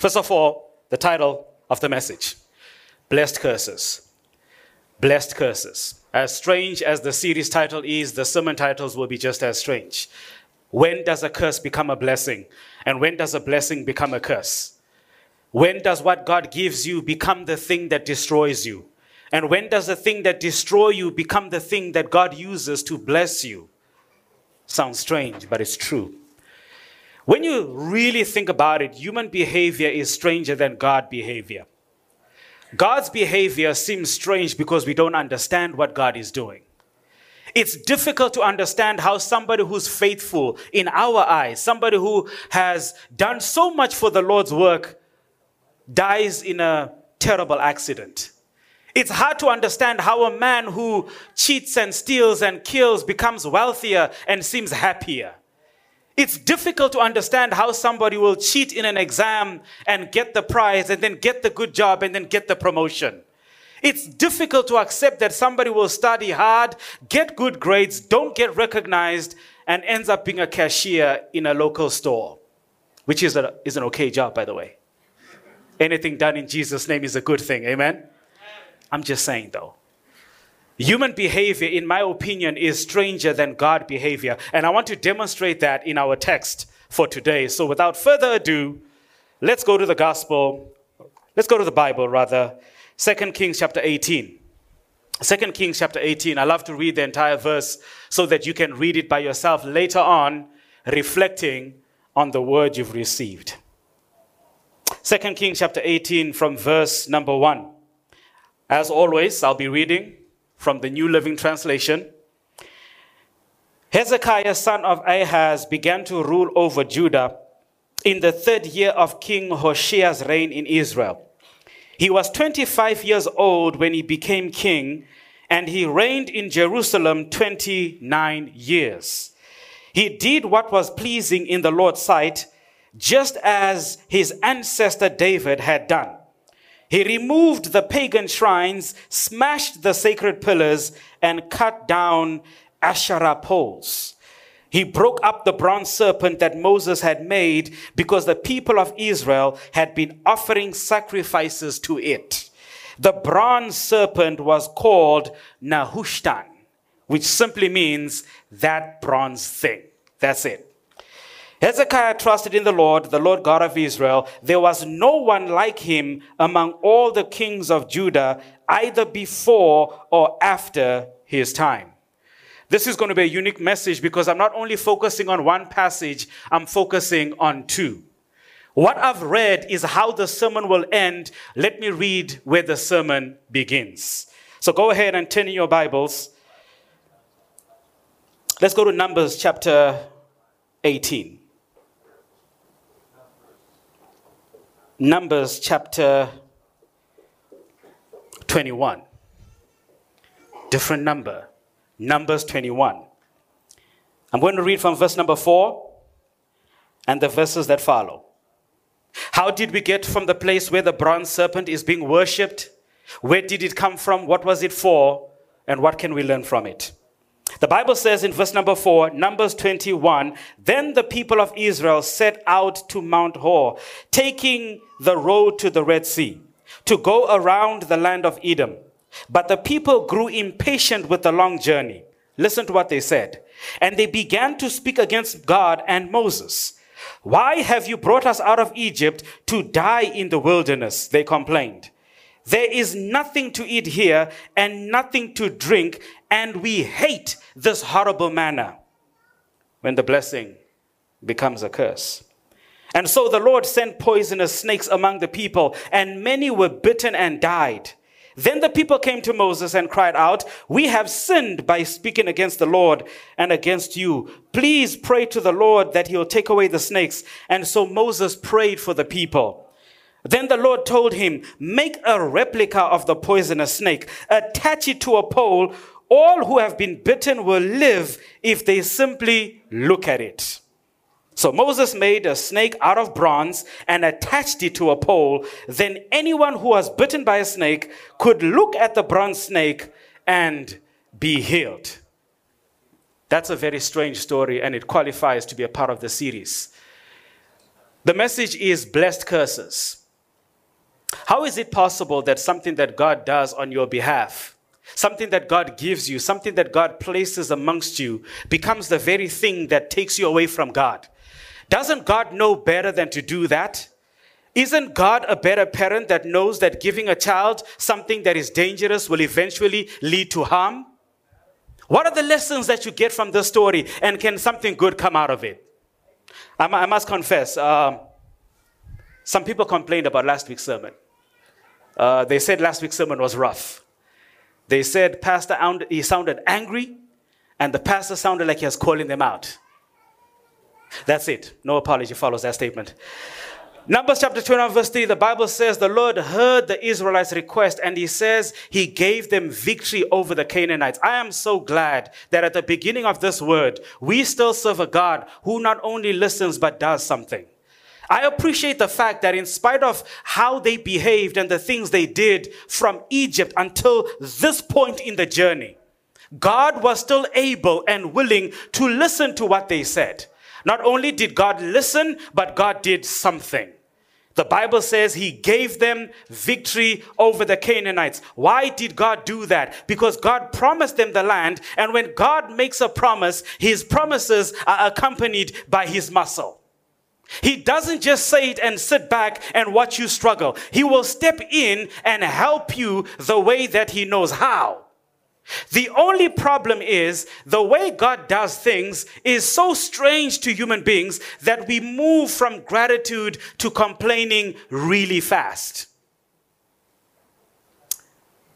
First of all, the title of the message Blessed Curses. Blessed Curses. As strange as the series title is, the sermon titles will be just as strange. When does a curse become a blessing? And when does a blessing become a curse? When does what God gives you become the thing that destroys you? And when does the thing that destroys you become the thing that God uses to bless you? Sounds strange, but it's true. When you really think about it, human behavior is stranger than God behavior. God's behavior seems strange because we don't understand what God is doing. It's difficult to understand how somebody who's faithful in our eyes, somebody who has done so much for the Lord's work, dies in a terrible accident. It's hard to understand how a man who cheats and steals and kills becomes wealthier and seems happier. It's difficult to understand how somebody will cheat in an exam and get the prize and then get the good job and then get the promotion. It's difficult to accept that somebody will study hard, get good grades, don't get recognized, and ends up being a cashier in a local store, which is, a, is an okay job, by the way. Anything done in Jesus' name is a good thing. Amen? I'm just saying, though. Human behavior, in my opinion, is stranger than God behavior. And I want to demonstrate that in our text for today. So without further ado, let's go to the gospel. Let's go to the Bible, rather. 2 Kings chapter 18. 2 Kings chapter 18. I love to read the entire verse so that you can read it by yourself later on, reflecting on the word you've received. 2 Kings chapter 18 from verse number 1. As always, I'll be reading from the New Living Translation. Hezekiah, son of Ahaz, began to rule over Judah in the third year of King Hoshea's reign in Israel. He was 25 years old when he became king, and he reigned in Jerusalem 29 years. He did what was pleasing in the Lord's sight, just as his ancestor David had done. He removed the pagan shrines, smashed the sacred pillars, and cut down Asherah poles. He broke up the bronze serpent that Moses had made because the people of Israel had been offering sacrifices to it. The bronze serpent was called Nehushtan, which simply means that bronze thing. That's it. Hezekiah trusted in the Lord, the Lord God of Israel. There was no one like him among all the kings of Judah, either before or after his time. This is going to be a unique message because I'm not only focusing on one passage, I'm focusing on two. What I've read is how the sermon will end. Let me read where the sermon begins. So go ahead and turn in your Bibles. Let's go to Numbers chapter 18. Numbers chapter 21. Different number. Numbers 21. I'm going to read from verse number 4 and the verses that follow. How did we get from the place where the bronze serpent is being worshipped? Where did it come from? What was it for? And what can we learn from it? The Bible says in verse number 4, Numbers 21, then the people of Israel set out to Mount Hor, taking the road to the Red Sea, to go around the land of Edom. But the people grew impatient with the long journey. Listen to what they said. And they began to speak against God and Moses. Why have you brought us out of Egypt to die in the wilderness? They complained. There is nothing to eat here and nothing to drink, and we hate this horrible manna When the blessing becomes a curse. And so the Lord sent poisonous snakes among the people, and many were bitten and died. Then the people came to Moses and cried out, We have sinned by speaking against the Lord and against you. Please pray to the Lord that he'll take away the snakes. And so Moses prayed for the people. Then the Lord told him, Make a replica of the poisonous snake, attach it to a pole. All who have been bitten will live if they simply look at it. So Moses made a snake out of bronze and attached it to a pole. Then anyone who was bitten by a snake could look at the bronze snake and be healed. That's a very strange story and it qualifies to be a part of the series. The message is blessed curses. How is it possible that something that God does on your behalf, something that God gives you, something that God places amongst you, becomes the very thing that takes you away from God? Doesn't God know better than to do that? Isn't God a better parent that knows that giving a child something that is dangerous will eventually lead to harm? What are the lessons that you get from this story, and can something good come out of it? I, must confess, um, some people complained about last week's sermon. Uh, they said last week's sermon was rough. They said Pastor he sounded angry, and the pastor sounded like he was calling them out. That's it. No apology follows that statement. Numbers chapter 21, verse 3, the Bible says the Lord heard the Israelites' request and he says he gave them victory over the Canaanites. I am so glad that at the beginning of this word, we still serve a God who not only listens but does something. I appreciate the fact that in spite of how they behaved and the things they did from Egypt until this point in the journey, God was still able and willing to listen to what they said. Not only did God listen, but God did something. The Bible says he gave them victory over the Canaanites. Why did God do that? Because God promised them the land, and when God makes a promise, his promises are accompanied by his muscle. He doesn't just say it and sit back and watch you struggle. He will step in and help you the way that he knows how. The only problem is the way God does things is so strange to human beings that we move from gratitude to complaining really fast.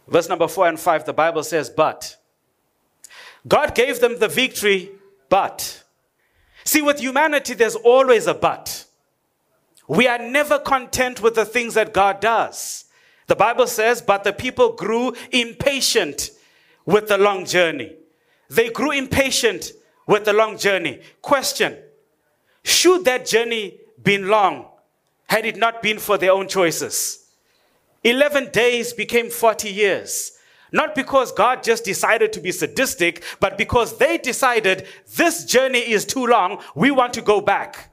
Verse number four and five, the Bible says, But God gave them the victory, but. See, with humanity, there's always a but. We are never content with the things that God does. The Bible says, But the people grew impatient with the long journey. They grew impatient with the long journey. Question Should that journey been long had it not been for their own choices? 11 days became 40 years. Not because God just decided to be sadistic, but because they decided this journey is too long, we want to go back.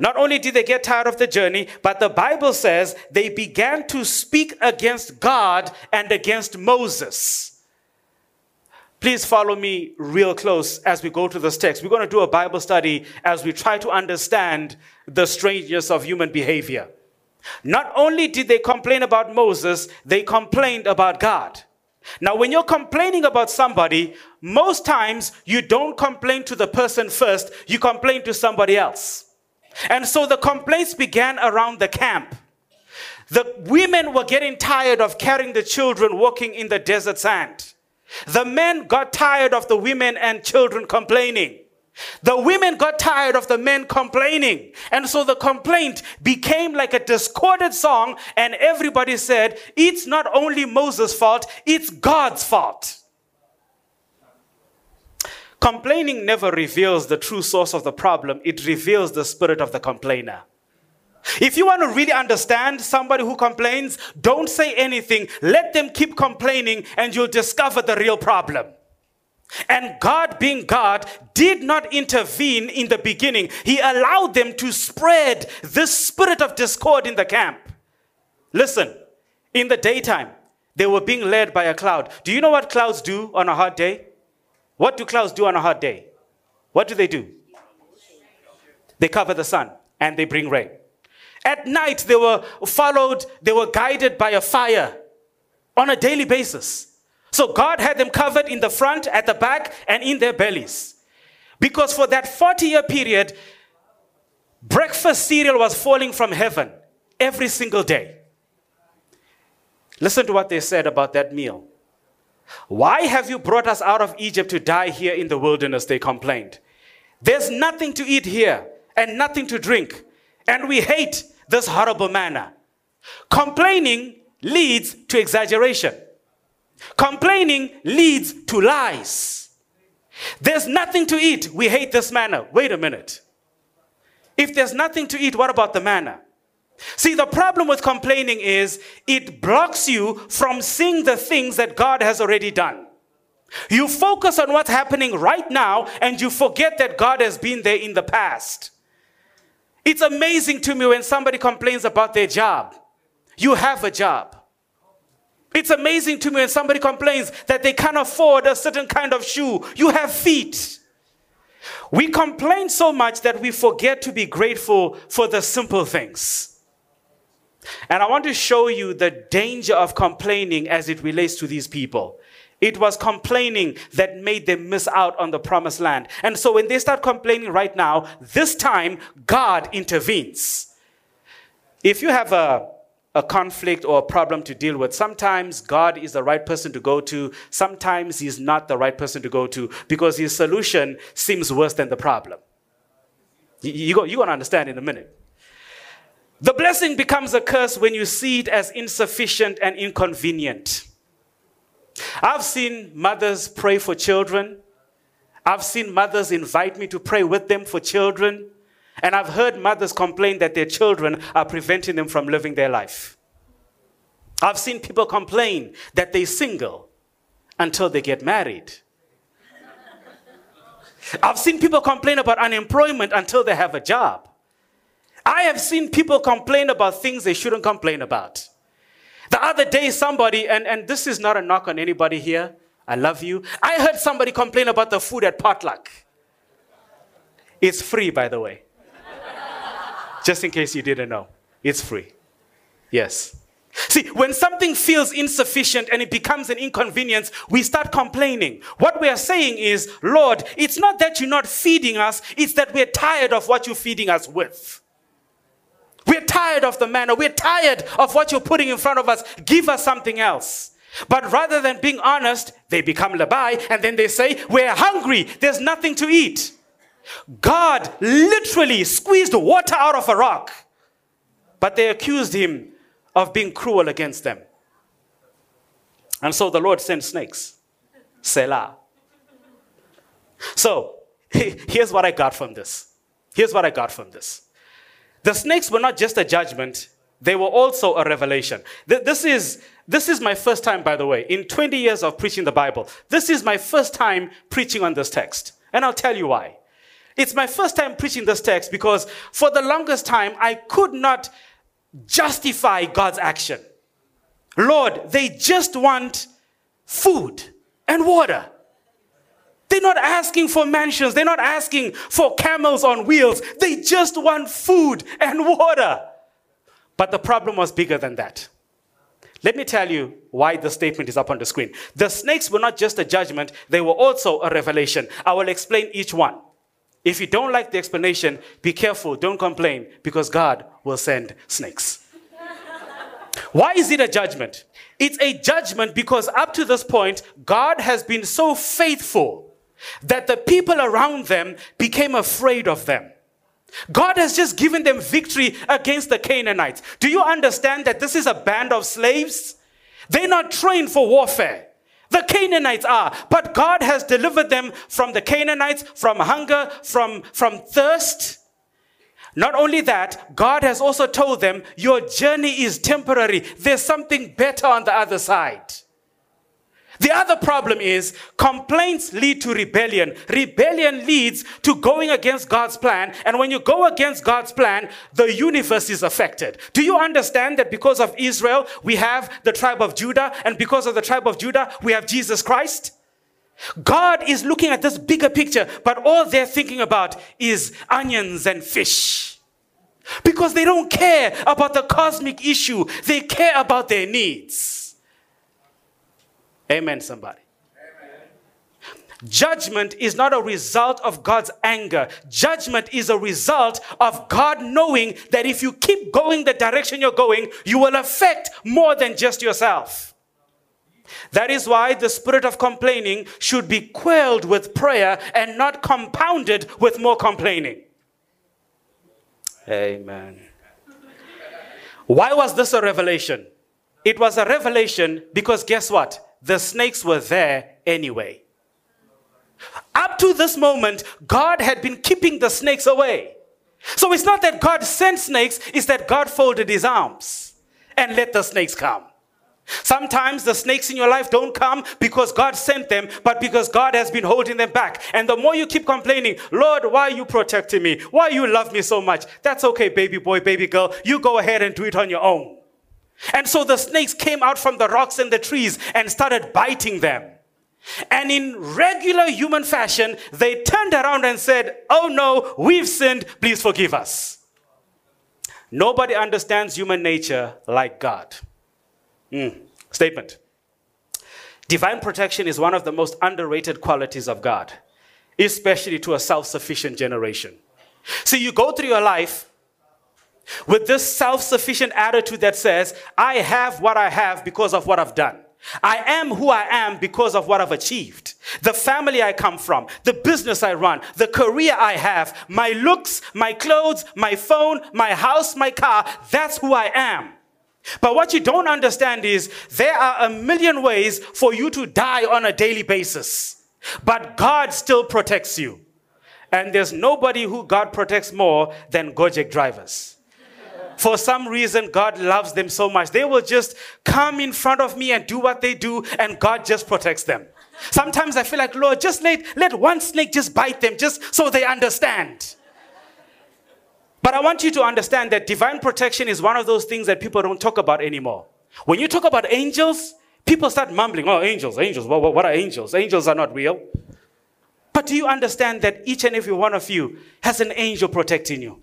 Not only did they get tired of the journey, but the Bible says they began to speak against God and against Moses. Please follow me real close as we go to this text. We're going to do a Bible study as we try to understand the strangeness of human behavior. Not only did they complain about Moses, they complained about God. Now, when you're complaining about somebody, most times you don't complain to the person first, you complain to somebody else. And so the complaints began around the camp. The women were getting tired of carrying the children walking in the desert sand. The men got tired of the women and children complaining. The women got tired of the men complaining. And so the complaint became like a discordant song, and everybody said, It's not only Moses' fault, it's God's fault. Complaining never reveals the true source of the problem, it reveals the spirit of the complainer. If you want to really understand somebody who complains, don't say anything. Let them keep complaining and you'll discover the real problem. And God, being God, did not intervene in the beginning. He allowed them to spread this spirit of discord in the camp. Listen, in the daytime, they were being led by a cloud. Do you know what clouds do on a hot day? What do clouds do on a hot day? What do they do? They cover the sun and they bring rain. At night, they were followed, they were guided by a fire on a daily basis. So God had them covered in the front, at the back, and in their bellies. Because for that 40 year period, breakfast cereal was falling from heaven every single day. Listen to what they said about that meal. Why have you brought us out of Egypt to die here in the wilderness? They complained. There's nothing to eat here and nothing to drink. And we hate this horrible manna. Complaining leads to exaggeration. Complaining leads to lies. There's nothing to eat. We hate this manna. Wait a minute. If there's nothing to eat, what about the manna? See, the problem with complaining is it blocks you from seeing the things that God has already done. You focus on what's happening right now and you forget that God has been there in the past. It's amazing to me when somebody complains about their job. You have a job. It's amazing to me when somebody complains that they can't afford a certain kind of shoe. You have feet. We complain so much that we forget to be grateful for the simple things. And I want to show you the danger of complaining as it relates to these people. It was complaining that made them miss out on the promised land. And so when they start complaining right now, this time God intervenes. If you have a, a conflict or a problem to deal with, sometimes God is the right person to go to, sometimes He's not the right person to go to because His solution seems worse than the problem. You're going to understand in a minute. The blessing becomes a curse when you see it as insufficient and inconvenient. I've seen mothers pray for children. I've seen mothers invite me to pray with them for children. And I've heard mothers complain that their children are preventing them from living their life. I've seen people complain that they're single until they get married. I've seen people complain about unemployment until they have a job. I have seen people complain about things they shouldn't complain about. The other day, somebody, and, and this is not a knock on anybody here, I love you. I heard somebody complain about the food at potluck. It's free, by the way. Just in case you didn't know, it's free. Yes. See, when something feels insufficient and it becomes an inconvenience, we start complaining. What we are saying is, Lord, it's not that you're not feeding us, it's that we're tired of what you're feeding us with. We're tired of the manna. We're tired of what you're putting in front of us. Give us something else. But rather than being honest, they become labai and then they say, We're hungry. There's nothing to eat. God literally squeezed water out of a rock. But they accused him of being cruel against them. And so the Lord sent snakes. Selah. So, here's what I got from this. Here's what I got from this. The snakes were not just a judgment, they were also a revelation. This is, this is my first time, by the way, in 20 years of preaching the Bible. This is my first time preaching on this text. And I'll tell you why. It's my first time preaching this text because for the longest time, I could not justify God's action. Lord, they just want food and water. They're not asking for mansions. They're not asking for camels on wheels. They just want food and water. But the problem was bigger than that. Let me tell you why the statement is up on the screen. The snakes were not just a judgment, they were also a revelation. I will explain each one. If you don't like the explanation, be careful, don't complain, because God will send snakes. why is it a judgment? It's a judgment because up to this point, God has been so faithful that the people around them became afraid of them. God has just given them victory against the Canaanites. Do you understand that this is a band of slaves? They're not trained for warfare. The Canaanites are, but God has delivered them from the Canaanites, from hunger, from, from thirst. Not only that, God has also told them, Your journey is temporary. There's something better on the other side. The other problem is complaints lead to rebellion. Rebellion leads to going against God's plan. And when you go against God's plan, the universe is affected. Do you understand that because of Israel, we have the tribe of Judah, and because of the tribe of Judah, we have Jesus Christ? God is looking at this bigger picture, but all they're thinking about is onions and fish. Because they don't care about the cosmic issue, they care about their needs. Amen, somebody. Judgment is not a result of God's anger. Judgment is a result of God knowing that if you keep going the direction you're going, you will affect more than just yourself. That is why the spirit of complaining should be quelled with prayer and not compounded with more complaining. Amen. Why was this a revelation? It was a revelation because guess what? The snakes were there anyway. Up to this moment, God had been keeping the snakes away. So it's not that God sent snakes, it's that God folded his arms and let the snakes come. Sometimes the snakes in your life don't come because God sent them, but because God has been holding them back. And the more you keep complaining, Lord, why are you protecting me? Why you love me so much? That's okay, baby boy, baby girl. You go ahead and do it on your own. And so the snakes came out from the rocks and the trees and started biting them. And in regular human fashion, they turned around and said, Oh no, we've sinned, please forgive us. Nobody understands human nature like God. Mm. Statement. Divine protection is one of the most underrated qualities of God, especially to a self sufficient generation. See, you go through your life with this self sufficient attitude that says, I have what I have because of what I've done. I am who I am because of what I've achieved. The family I come from, the business I run, the career I have, my looks, my clothes, my phone, my house, my car, that's who I am. But what you don't understand is there are a million ways for you to die on a daily basis. But God still protects you. And there's nobody who God protects more than Gojek drivers. For some reason, God loves them so much. They will just come in front of me and do what they do, and God just protects them. Sometimes I feel like, Lord, just let, let one snake just bite them, just so they understand. But I want you to understand that divine protection is one of those things that people don't talk about anymore. When you talk about angels, people start mumbling, oh, angels, angels, what, what are angels? Angels are not real. But do you understand that each and every one of you has an angel protecting you?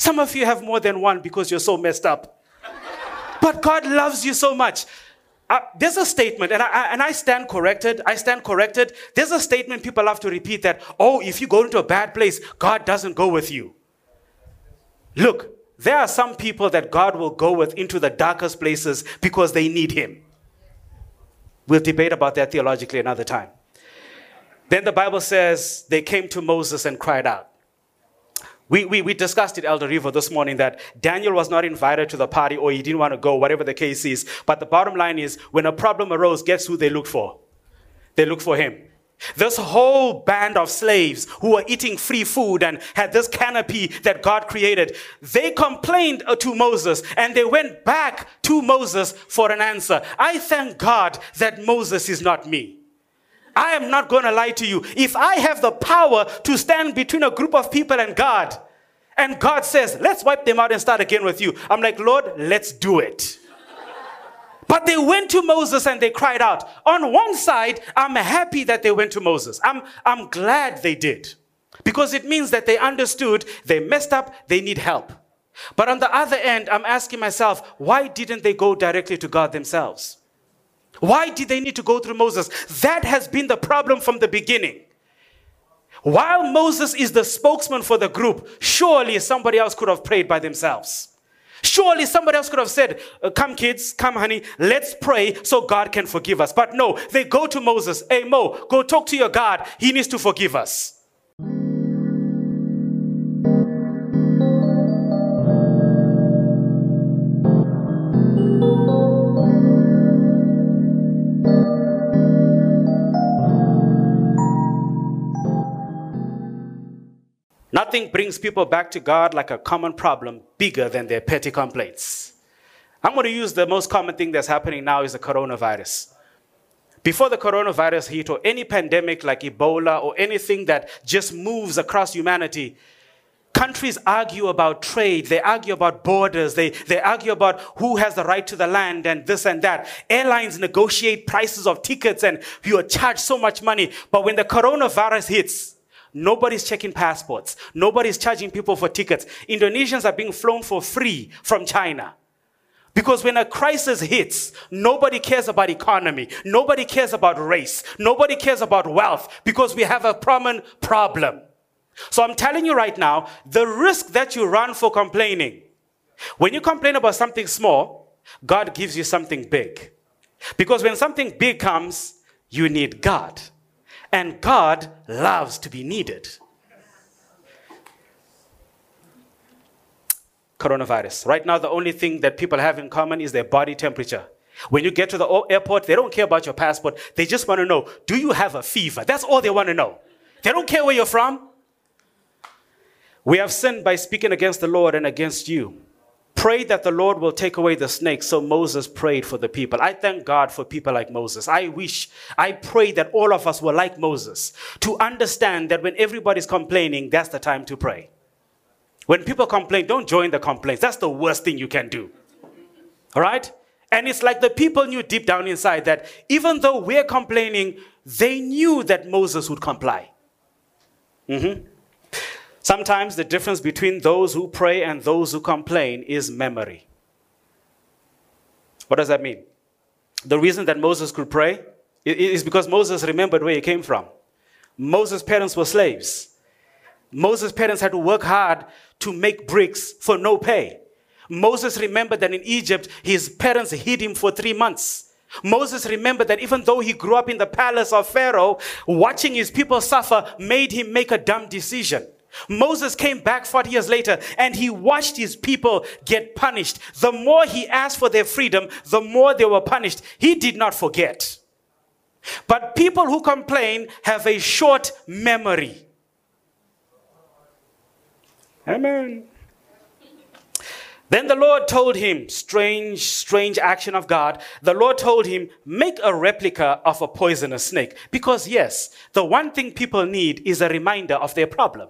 Some of you have more than one because you're so messed up. but God loves you so much. Uh, there's a statement, and I, and I stand corrected. I stand corrected. There's a statement people love to repeat that, oh, if you go into a bad place, God doesn't go with you. Look, there are some people that God will go with into the darkest places because they need Him. We'll debate about that theologically another time. Then the Bible says they came to Moses and cried out. We, we, we discussed it, Elder River, this morning that Daniel was not invited to the party or he didn't want to go, whatever the case is. But the bottom line is when a problem arose, guess who they looked for? They looked for him. This whole band of slaves who were eating free food and had this canopy that God created, they complained to Moses and they went back to Moses for an answer. I thank God that Moses is not me. I am not going to lie to you. If I have the power to stand between a group of people and God, and God says, let's wipe them out and start again with you, I'm like, Lord, let's do it. But they went to Moses and they cried out. On one side, I'm happy that they went to Moses. I'm, I'm glad they did. Because it means that they understood they messed up, they need help. But on the other end, I'm asking myself, why didn't they go directly to God themselves? Why did they need to go through Moses? That has been the problem from the beginning. While Moses is the spokesman for the group, surely somebody else could have prayed by themselves. Surely somebody else could have said, uh, Come, kids, come, honey, let's pray so God can forgive us. But no, they go to Moses, Hey, Mo, go talk to your God. He needs to forgive us. Nothing brings people back to God like a common problem bigger than their petty complaints. I'm going to use the most common thing that's happening now is the coronavirus. Before the coronavirus hit, or any pandemic like Ebola, or anything that just moves across humanity, countries argue about trade, they argue about borders, they, they argue about who has the right to the land and this and that. Airlines negotiate prices of tickets and you are charged so much money. But when the coronavirus hits, Nobody's checking passports. Nobody's charging people for tickets. Indonesians are being flown for free from China. Because when a crisis hits, nobody cares about economy. Nobody cares about race. Nobody cares about wealth because we have a common problem. So I'm telling you right now, the risk that you run for complaining, when you complain about something small, God gives you something big. Because when something big comes, you need God. And God loves to be needed. Coronavirus. Right now, the only thing that people have in common is their body temperature. When you get to the airport, they don't care about your passport. They just want to know, do you have a fever? That's all they want to know. They don't care where you're from. We have sinned by speaking against the Lord and against you. Pray that the Lord will take away the snake. So Moses prayed for the people. I thank God for people like Moses. I wish, I pray that all of us were like Moses to understand that when everybody's complaining, that's the time to pray. When people complain, don't join the complaints. That's the worst thing you can do. All right? And it's like the people knew deep down inside that even though we're complaining, they knew that Moses would comply. Mm-hmm. Sometimes the difference between those who pray and those who complain is memory. What does that mean? The reason that Moses could pray is because Moses remembered where he came from. Moses' parents were slaves. Moses' parents had to work hard to make bricks for no pay. Moses remembered that in Egypt, his parents hid him for three months. Moses remembered that even though he grew up in the palace of Pharaoh, watching his people suffer made him make a dumb decision. Moses came back 40 years later and he watched his people get punished. The more he asked for their freedom, the more they were punished. He did not forget. But people who complain have a short memory. Amen. Then the Lord told him, strange, strange action of God. The Lord told him, make a replica of a poisonous snake. Because, yes, the one thing people need is a reminder of their problem.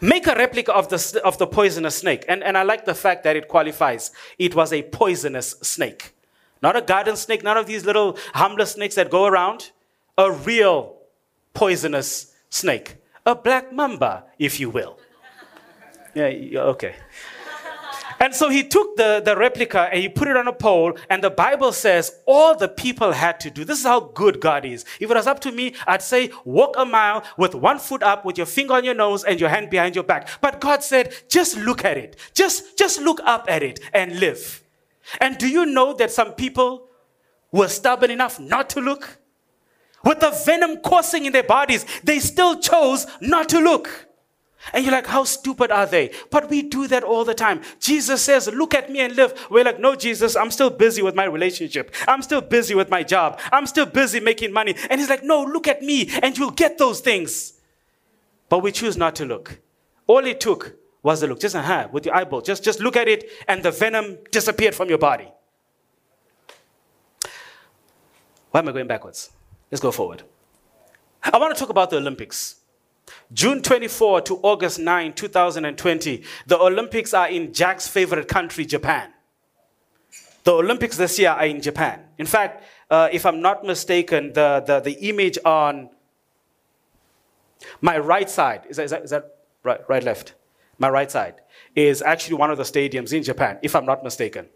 Make a replica of the, of the poisonous snake. And, and I like the fact that it qualifies. It was a poisonous snake. Not a garden snake, none of these little harmless snakes that go around. A real poisonous snake. A black mamba, if you will. Yeah, okay. And so he took the, the replica and he put it on a pole, and the Bible says all the people had to do. This is how good God is. If it was up to me, I'd say, walk a mile with one foot up, with your finger on your nose and your hand behind your back. But God said, just look at it. Just, just look up at it and live. And do you know that some people were stubborn enough not to look? With the venom coursing in their bodies, they still chose not to look. And you're like, how stupid are they? But we do that all the time. Jesus says, look at me and live. We're like, no, Jesus, I'm still busy with my relationship. I'm still busy with my job. I'm still busy making money. And he's like, no, look at me and you'll get those things. But we choose not to look. All it took was a look, just a hand with your eyeball. Just, just look at it and the venom disappeared from your body. Why am I going backwards? Let's go forward. I want to talk about the Olympics. June 24 to August 9, 2020, the Olympics are in Jack's favorite country, Japan. The Olympics this year are in Japan. In fact, uh, if I'm not mistaken, the, the, the image on my right side, is that, is that, is that right, right, left? My right side is actually one of the stadiums in Japan, if I'm not mistaken.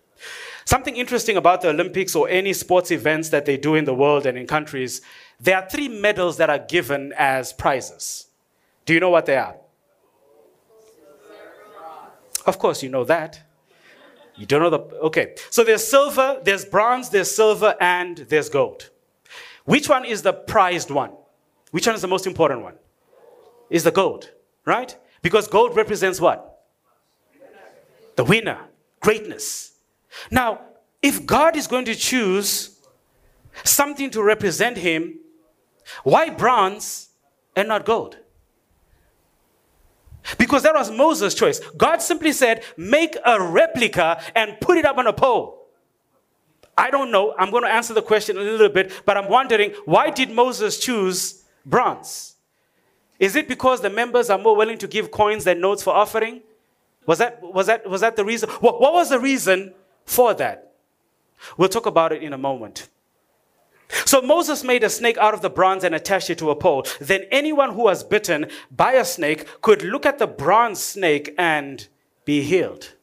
Something interesting about the Olympics or any sports events that they do in the world and in countries, there are three medals that are given as prizes. Do you know what they are? Of course, you know that. You don't know the. Okay. So there's silver, there's bronze, there's silver, and there's gold. Which one is the prized one? Which one is the most important one? Is the gold, right? Because gold represents what? The winner, greatness. Now, if God is going to choose something to represent him, why bronze and not gold? Because that was Moses' choice. God simply said, make a replica and put it up on a pole. I don't know. I'm going to answer the question a little bit, but I'm wondering why did Moses choose bronze? Is it because the members are more willing to give coins than notes for offering? Was that, was that, was that the reason? What, what was the reason for that? We'll talk about it in a moment. So Moses made a snake out of the bronze and attached it to a pole. Then anyone who was bitten by a snake could look at the bronze snake and be healed.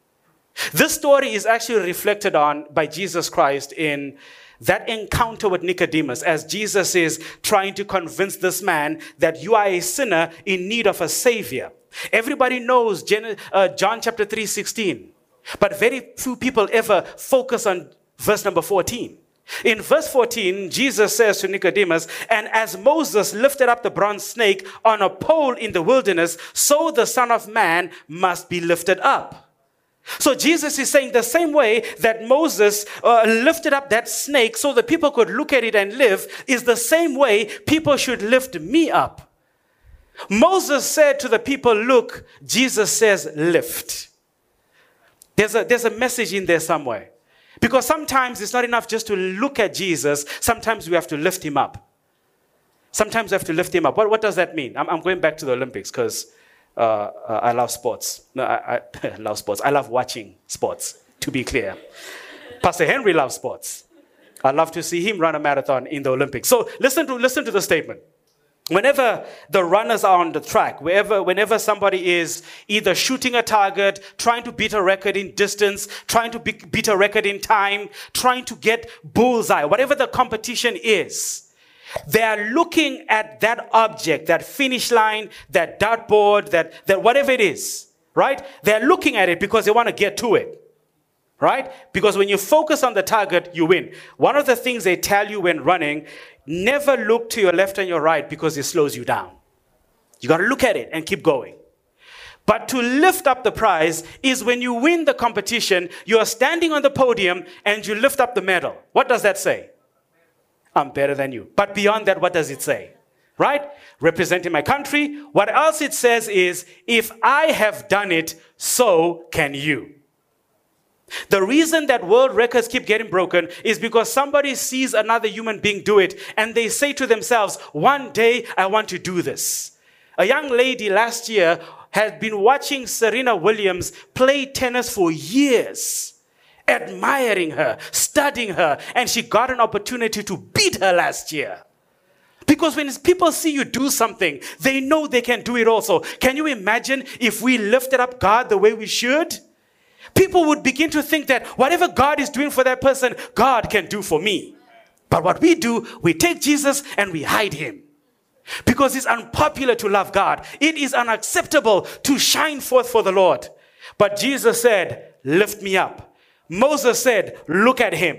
This story is actually reflected on by Jesus Christ in that encounter with Nicodemus as Jesus is trying to convince this man that you are a sinner in need of a savior. Everybody knows uh, John chapter 3 16, but very few people ever focus on verse number 14. In verse 14, Jesus says to Nicodemus, And as Moses lifted up the bronze snake on a pole in the wilderness, so the Son of Man must be lifted up. So Jesus is saying the same way that Moses uh, lifted up that snake so that people could look at it and live is the same way people should lift me up. Moses said to the people, Look, Jesus says, lift. There's a, there's a message in there somewhere. Because sometimes it's not enough just to look at Jesus, sometimes we have to lift him up. Sometimes we have to lift him up. What, what does that mean? I'm, I'm going back to the Olympics because uh, uh, I love sports. No, I, I love sports. I love watching sports, to be clear. Pastor Henry loves sports. I love to see him run a marathon in the Olympics. So listen to, listen to the statement. Whenever the runners are on the track, wherever, whenever somebody is either shooting a target, trying to beat a record in distance, trying to be, beat a record in time, trying to get bullseye, whatever the competition is, they are looking at that object, that finish line, that dartboard, that, that whatever it is, right? They're looking at it because they want to get to it right? Because when you focus on the target, you win. One of the things they tell you when running, never look to your left and your right because it slows you down. You got to look at it and keep going. But to lift up the prize is when you win the competition, you are standing on the podium and you lift up the medal. What does that say? I'm better than you. But beyond that, what does it say? Right? Representing my country. What else it says is, if I have done it, so can you. The reason that world records keep getting broken is because somebody sees another human being do it and they say to themselves, one day I want to do this. A young lady last year had been watching Serena Williams play tennis for years, admiring her, studying her, and she got an opportunity to beat her last year. Because when people see you do something, they know they can do it also. Can you imagine if we lifted up God the way we should? People would begin to think that whatever God is doing for that person, God can do for me. But what we do, we take Jesus and we hide him. Because it's unpopular to love God. It is unacceptable to shine forth for the Lord. But Jesus said, Lift me up. Moses said, Look at him.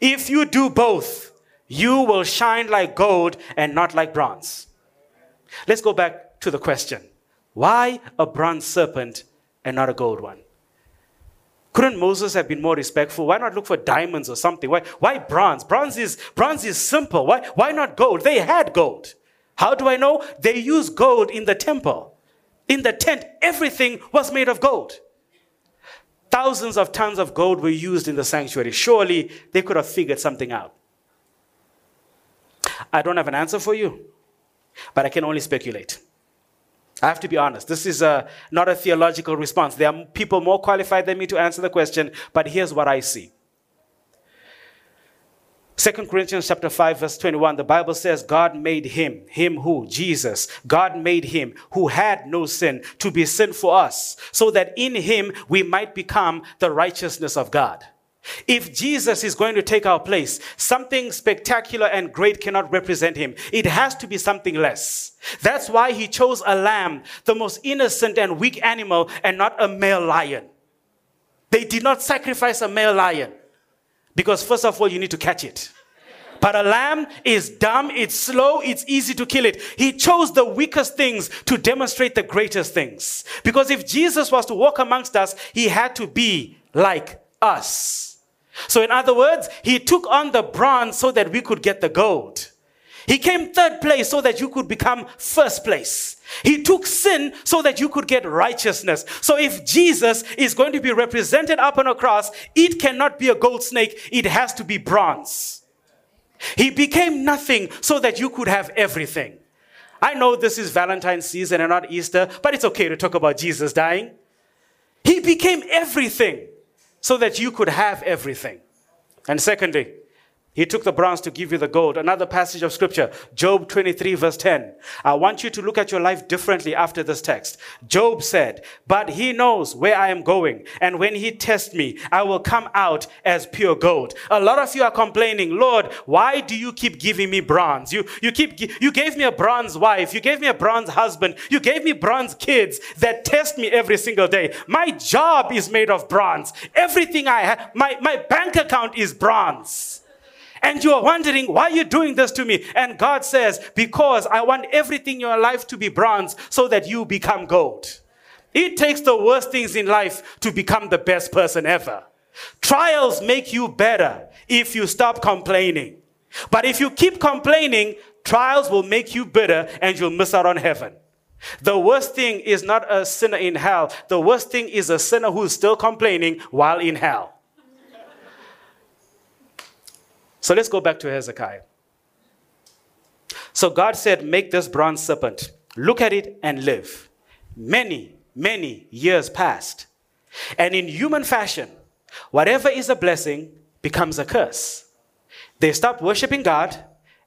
If you do both, you will shine like gold and not like bronze. Let's go back to the question why a bronze serpent and not a gold one? Couldn't Moses have been more respectful? Why not look for diamonds or something? Why, why bronze? Bronze is, bronze is simple. Why, why not gold? They had gold. How do I know? They used gold in the temple. In the tent, everything was made of gold. Thousands of tons of gold were used in the sanctuary. Surely they could have figured something out. I don't have an answer for you, but I can only speculate. I have to be honest. This is a, not a theological response. There are people more qualified than me to answer the question, but here's what I see. 2 Corinthians chapter 5 verse 21 the Bible says God made him him who Jesus God made him who had no sin to be sin for us so that in him we might become the righteousness of God. If Jesus is going to take our place, something spectacular and great cannot represent him. It has to be something less. That's why he chose a lamb, the most innocent and weak animal, and not a male lion. They did not sacrifice a male lion because, first of all, you need to catch it. But a lamb is dumb, it's slow, it's easy to kill it. He chose the weakest things to demonstrate the greatest things. Because if Jesus was to walk amongst us, he had to be like us. So, in other words, he took on the bronze so that we could get the gold. He came third place so that you could become first place. He took sin so that you could get righteousness. So if Jesus is going to be represented up on a cross, it cannot be a gold snake, it has to be bronze. He became nothing so that you could have everything. I know this is Valentine's season and not Easter, but it's okay to talk about Jesus dying. He became everything so that you could have everything. And secondly, he took the bronze to give you the gold. Another passage of scripture, Job 23, verse 10. I want you to look at your life differently after this text. Job said, But he knows where I am going, and when he tests me, I will come out as pure gold. A lot of you are complaining, Lord, why do you keep giving me bronze? You, you, keep, you gave me a bronze wife, you gave me a bronze husband, you gave me bronze kids that test me every single day. My job is made of bronze. Everything I have, my, my bank account is bronze. And you are wondering, why are you doing this to me? And God says, because I want everything in your life to be bronze so that you become gold. It takes the worst things in life to become the best person ever. Trials make you better if you stop complaining. But if you keep complaining, trials will make you bitter and you'll miss out on heaven. The worst thing is not a sinner in hell. The worst thing is a sinner who's still complaining while in hell. So let's go back to Hezekiah. So God said, Make this bronze serpent. Look at it and live. Many, many years passed. And in human fashion, whatever is a blessing becomes a curse. They stopped worshiping God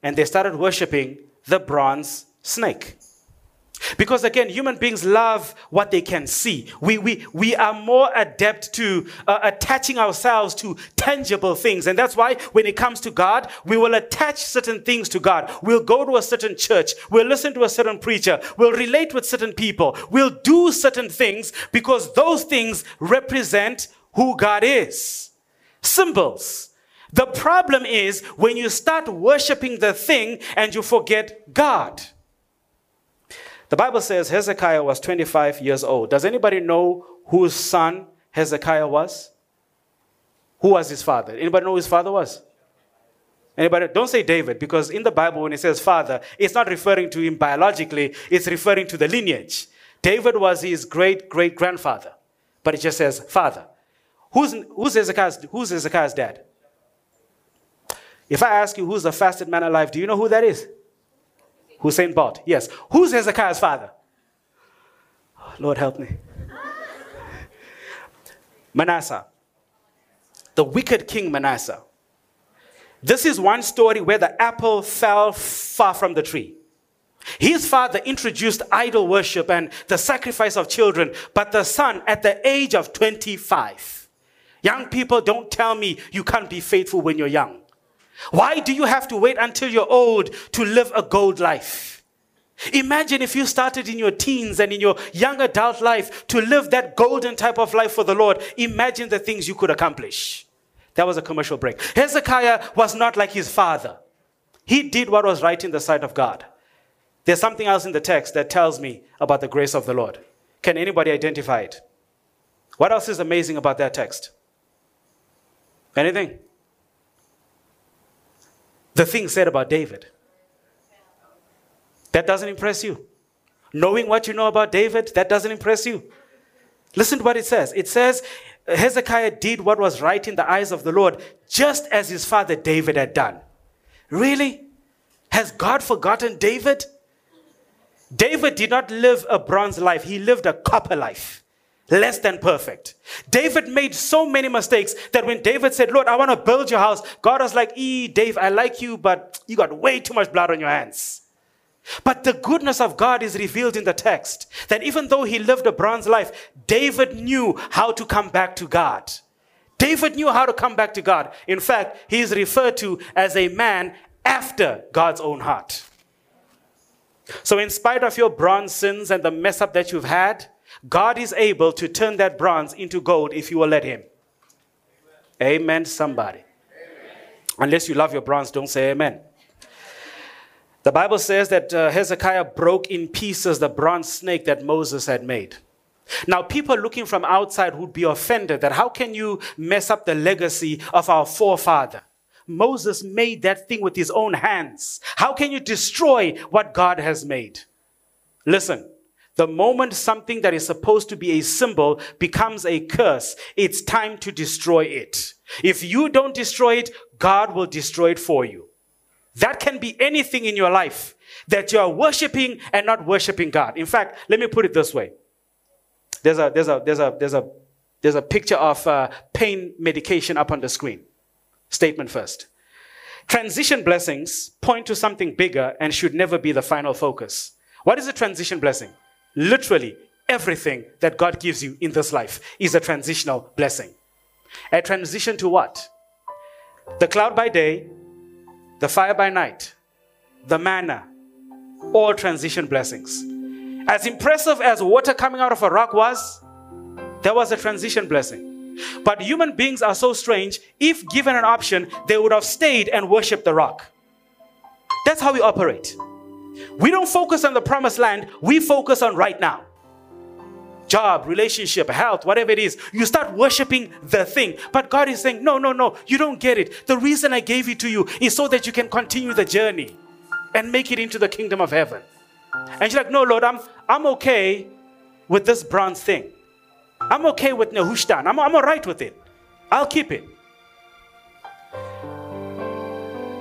and they started worshiping the bronze snake. Because again, human beings love what they can see. We, we, we are more adept to uh, attaching ourselves to tangible things. And that's why when it comes to God, we will attach certain things to God. We'll go to a certain church. We'll listen to a certain preacher. We'll relate with certain people. We'll do certain things because those things represent who God is. Symbols. The problem is when you start worshiping the thing and you forget God. The Bible says Hezekiah was 25 years old. Does anybody know whose son Hezekiah was? Who was his father? Anybody know who his father was? Anybody? Don't say David, because in the Bible, when it says father, it's not referring to him biologically, it's referring to the lineage. David was his great great grandfather, but it just says father. Who's, who's, Hezekiah's, who's Hezekiah's dad? If I ask you who's the fastest man alive, do you know who that is? Usain Bolt. Yes. Who's Hezekiah's father? Lord help me. Manasseh. The wicked king Manasseh. This is one story where the apple fell far from the tree. His father introduced idol worship and the sacrifice of children, but the son, at the age of 25, young people, don't tell me you can't be faithful when you're young. Why do you have to wait until you're old to live a gold life? Imagine if you started in your teens and in your young adult life to live that golden type of life for the Lord. Imagine the things you could accomplish. That was a commercial break. Hezekiah was not like his father. He did what was right in the sight of God. There's something else in the text that tells me about the grace of the Lord. Can anybody identify it? What else is amazing about that text? Anything? The thing said about David. That doesn't impress you. Knowing what you know about David, that doesn't impress you. Listen to what it says. It says, Hezekiah did what was right in the eyes of the Lord, just as his father David had done. Really? Has God forgotten David? David did not live a bronze life, he lived a copper life less than perfect. David made so many mistakes that when David said, Lord, I want to build your house, God was like, E, Dave, I like you, but you got way too much blood on your hands. But the goodness of God is revealed in the text that even though he lived a bronze life, David knew how to come back to God. David knew how to come back to God. In fact, he is referred to as a man after God's own heart. So, in spite of your bronze sins and the mess up that you've had, God is able to turn that bronze into gold if you will let Him. Amen, amen somebody. Amen. Unless you love your bronze, don't say amen. The Bible says that uh, Hezekiah broke in pieces the bronze snake that Moses had made. Now, people looking from outside would be offended that how can you mess up the legacy of our forefather? Moses made that thing with his own hands. How can you destroy what God has made? Listen, the moment something that is supposed to be a symbol becomes a curse, it's time to destroy it. If you don't destroy it, God will destroy it for you. That can be anything in your life that you are worshiping and not worshiping God. In fact, let me put it this way. There's a, there's a, there's a, there's a, there's a picture of uh, pain medication up on the screen. Statement first. Transition blessings point to something bigger and should never be the final focus. What is a transition blessing? Literally, everything that God gives you in this life is a transitional blessing. A transition to what? The cloud by day, the fire by night, the manna, all transition blessings. As impressive as water coming out of a rock was, there was a transition blessing. But human beings are so strange, if given an option, they would have stayed and worshiped the rock. That's how we operate. We don't focus on the promised land, we focus on right now. Job, relationship, health, whatever it is, you start worshiping the thing. But God is saying, No, no, no, you don't get it. The reason I gave it to you is so that you can continue the journey and make it into the kingdom of heaven. And she's like, No, Lord, I'm, I'm okay with this bronze thing. I'm okay with Nehushtan. I'm, I'm all right with it. I'll keep it.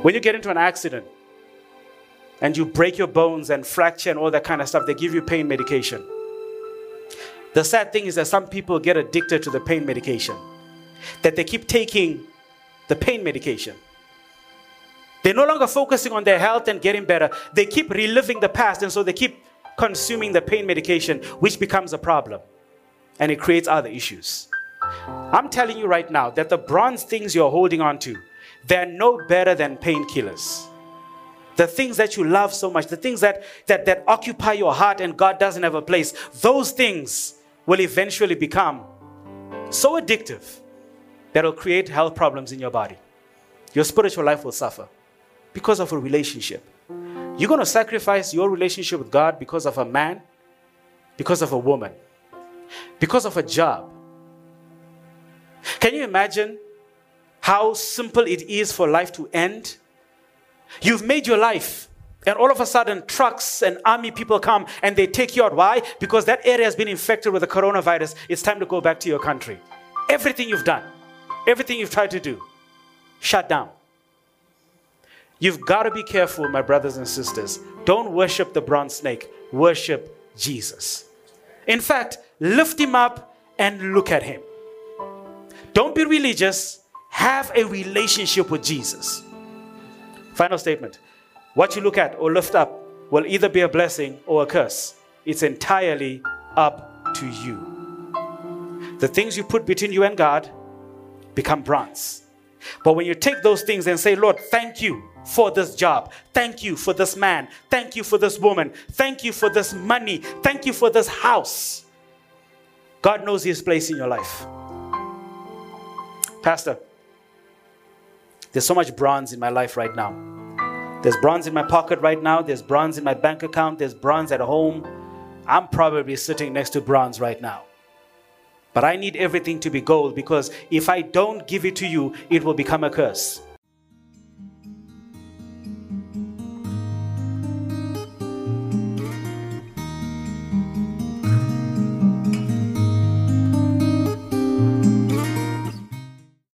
When you get into an accident and you break your bones and fracture and all that kind of stuff, they give you pain medication. The sad thing is that some people get addicted to the pain medication, that they keep taking the pain medication. They're no longer focusing on their health and getting better. They keep reliving the past, and so they keep consuming the pain medication, which becomes a problem and it creates other issues. I'm telling you right now that the bronze things you're holding on to, they're no better than painkillers. The things that you love so much, the things that, that, that occupy your heart and God doesn't have a place, those things will eventually become so addictive that will create health problems in your body. Your spiritual life will suffer because of a relationship. You're going to sacrifice your relationship with God because of a man, because of a woman, because of a job. Can you imagine how simple it is for life to end? You've made your life, and all of a sudden, trucks and army people come and they take you out. Why? Because that area has been infected with the coronavirus. It's time to go back to your country. Everything you've done, everything you've tried to do, shut down. You've got to be careful, my brothers and sisters. Don't worship the bronze snake, worship Jesus. In fact, lift him up and look at him. Don't be religious, have a relationship with Jesus. Final statement what you look at or lift up will either be a blessing or a curse. It's entirely up to you. The things you put between you and God become bronze. But when you take those things and say, Lord, thank you for this job. Thank you for this man. Thank you for this woman. Thank you for this money. Thank you for this house. God knows His place in your life. Pastor, there's so much bronze in my life right now. There's bronze in my pocket right now. There's bronze in my bank account. There's bronze at home. I'm probably sitting next to bronze right now. But I need everything to be gold because if I don't give it to you, it will become a curse.